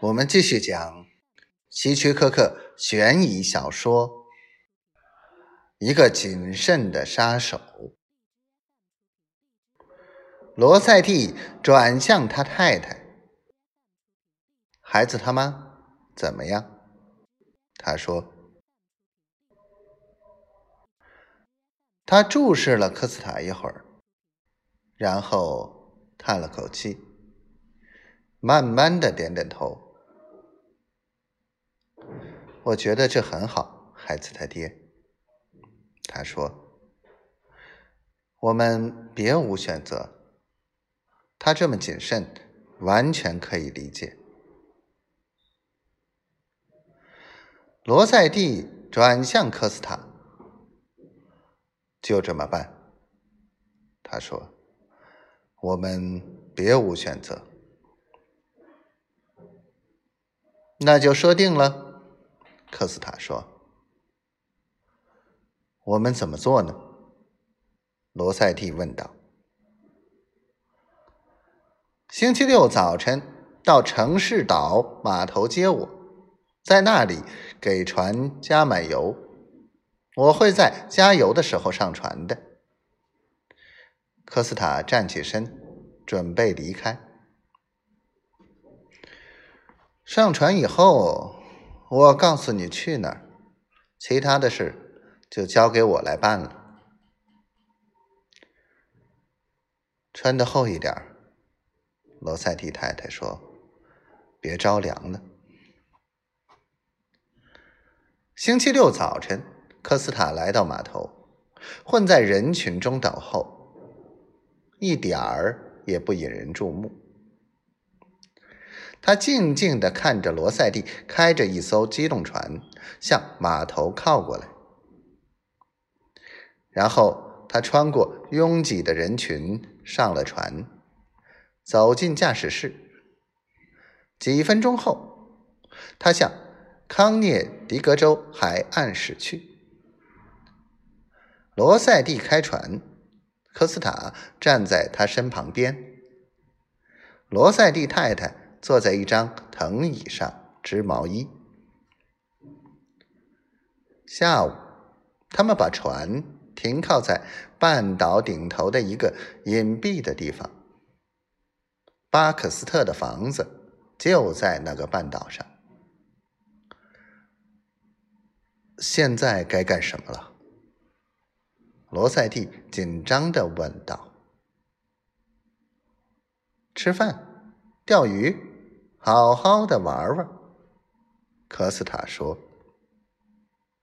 我们继续讲希区柯克悬疑小说《一个谨慎的杀手》。罗塞蒂转向他太太：“孩子他妈怎么样？”他说。他注视了科斯塔一会儿，然后叹了口气，慢慢的点点头。我觉得这很好，孩子他爹。他说：“我们别无选择。”他这么谨慎，完全可以理解。罗塞蒂转向科斯塔：“就这么办。”他说：“我们别无选择。”那就说定了。科斯塔说：“我们怎么做呢？”罗塞蒂问道。“星期六早晨到城市岛码头接我，在那里给船加满油。我会在加油的时候上船的。”科斯塔站起身，准备离开。上船以后。我告诉你去哪儿，其他的事就交给我来办了。穿的厚一点罗塞蒂太太说：“别着凉了。”星期六早晨，科斯塔来到码头，混在人群中等候，一点儿也不引人注目。他静静地看着罗塞蒂开着一艘机动船向码头靠过来，然后他穿过拥挤的人群上了船，走进驾驶室。几分钟后，他向康涅狄格州海岸驶去。罗塞蒂开船，科斯塔站在他身旁边。罗塞蒂太太。坐在一张藤椅上织毛衣。下午，他们把船停靠在半岛顶头的一个隐蔽的地方。巴克斯特的房子就在那个半岛上。现在该干什么了？罗塞蒂紧张的问道。吃饭，钓鱼。好好的玩玩，科斯塔说。